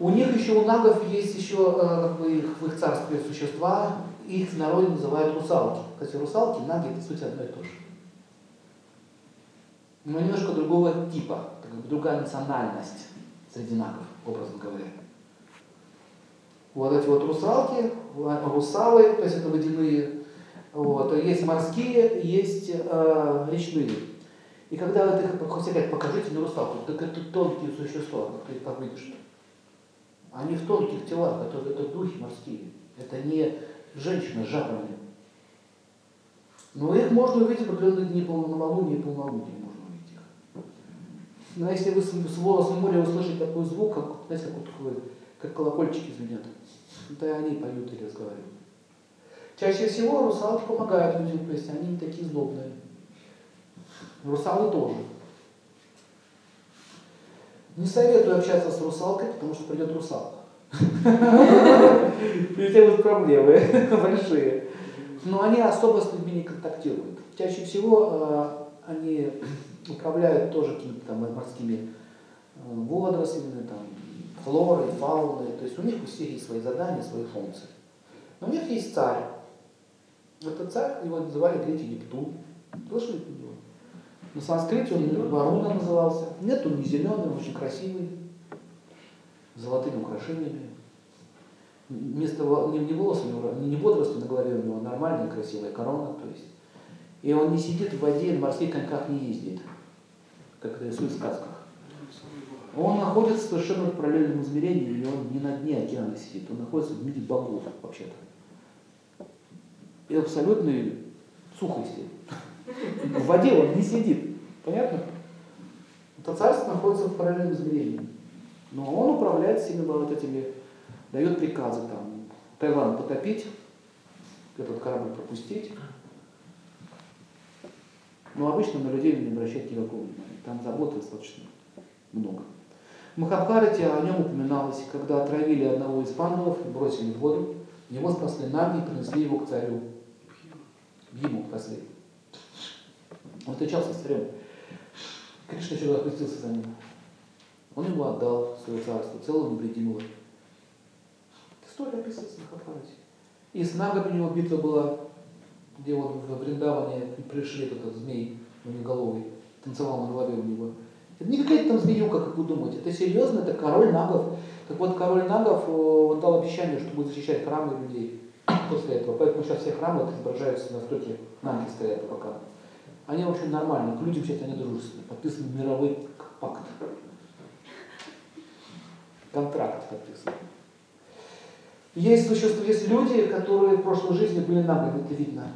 У них еще, у нагов есть еще э, как бы их, в их царстве существа, их в народе называют русалки. Кстати, русалки, наги, это сути одно и то же. Но немножко другого типа, как бы другая национальность среди нагов, образно говоря. Вот эти вот русалки, русалы, то есть это водяные, вот, есть морские, есть э, речные. И когда вот их хотят покажите мне русалку, так это тонкие существа, ты как видишь. Они в тонких телах, это, это духи морские. Это не женщина с жабрами. Но их можно увидеть в определенные дни полнолуния и полнолуния можно увидеть их. Но если вы с волосом моря услышите такой звук, как, знаете, как, вот, как колокольчики звенят, это они поют или разговаривают. Чаще всего русалки помогают людям, то есть они не такие злобные. Русалы тоже. Не советую общаться с русалкой, потому что придет русалка. И у тебя будут проблемы большие. Но они особо с людьми не контактируют. Чаще всего э, они управляют тоже какими-то там морскими э, водорослями, там, флорой, фауной. То есть у них у всех есть свои задания, свои функции. Но у них есть царь. Этот царь, его называли греки Нептун. Слышали про него? На санскрите он Варуна назывался. Нет, он не зеленый, он очень красивый, с золотыми украшениями. Вместо не, не волосы, не, не водоросли на голове у него, а нормальная красивая корона. То есть. И он не сидит в воде, на морских коньках не ездит, как это рисует в сказках. Он находится в совершенно параллельном измерении, и он не на дне океана сидит, он находится в мире богов вообще-то. И абсолютной сухости. В воде он не сидит. Понятно? Это царство находится в параллельном измерении. Но он управляет всеми вот этими, дает приказы там, Таиланд потопить, этот корабль пропустить. Но обычно на людей не обращать никакого внимания. Там заботы достаточно много. В Махабхарате о нем упоминалось, когда отравили одного из пандавов и бросили в воду, его спасли наги и принесли его к царю. Ему спасли. Он встречался с царем. Кришна еще опустился за ним. Он ему отдал свое царство, целого невредимого. История описывается в Махабхарате. И с Нагами у него битва была, где он в Вриндаване пришли этот змей головой, танцевал на голове у него. Это не какая-то там змеюка, как вы думаете. Это серьезно, это король нагов. Так вот, король нагов, э, он дал обещание, что будет защищать храмы людей после этого. Поэтому сейчас все храмы изображаются на востоке, наги стоят пока. Они, в общем, нормальные, к людям сейчас они дружественные. Подписан мировой пакт. Контракт подписан. Есть существа, есть люди, которые в прошлой жизни были нагами, это видно.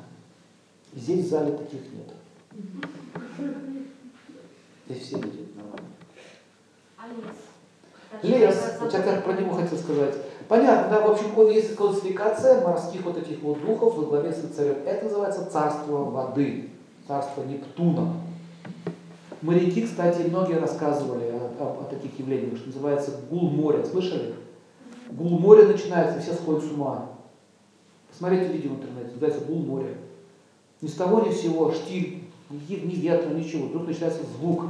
Здесь в зале таких нет. Здесь все люди нормальные. лес? Вот я как про него хотел сказать. Понятно, да, в общем, есть классификация морских вот этих вот духов во главе с царем. Это называется царство воды, царство Нептуна. Моряки, кстати, многие рассказывали о, о, о таких явлениях, что называется гул моря. Слышали? Гул моря начинается, все сходят с ума. Посмотрите видео в интернете, называется гул моря. Ни с того ни с сего, штиль, ни, ни ветра, ничего. Вдруг начинается звук,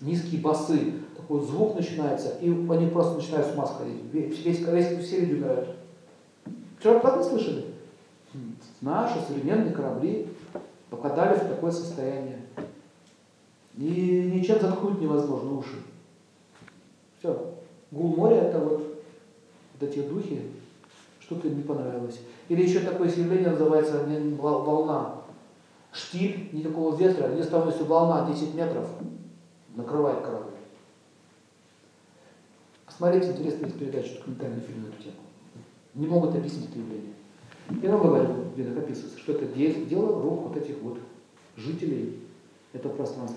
низкие басы. Такой звук начинается, и они просто начинают с ума сходить. Весь, весь, весь, все люди умирают. Вчера правда слышали? Наши современные корабли попадали в такое состояние. И ничем заткнуть невозможно уши. Все. Гул моря это вот, вот эти духи, что-то им не понравилось. Или еще такое явление называется волна. Штиль, никакого ветра, если волна 10 метров, накрывает корабль. Посмотрите интересные передачи, документальные фильмы на эту тему. Не могут объяснить это явление. Я вам говорю, где описывается, что это дело рук вот этих вот жителей этого пространства.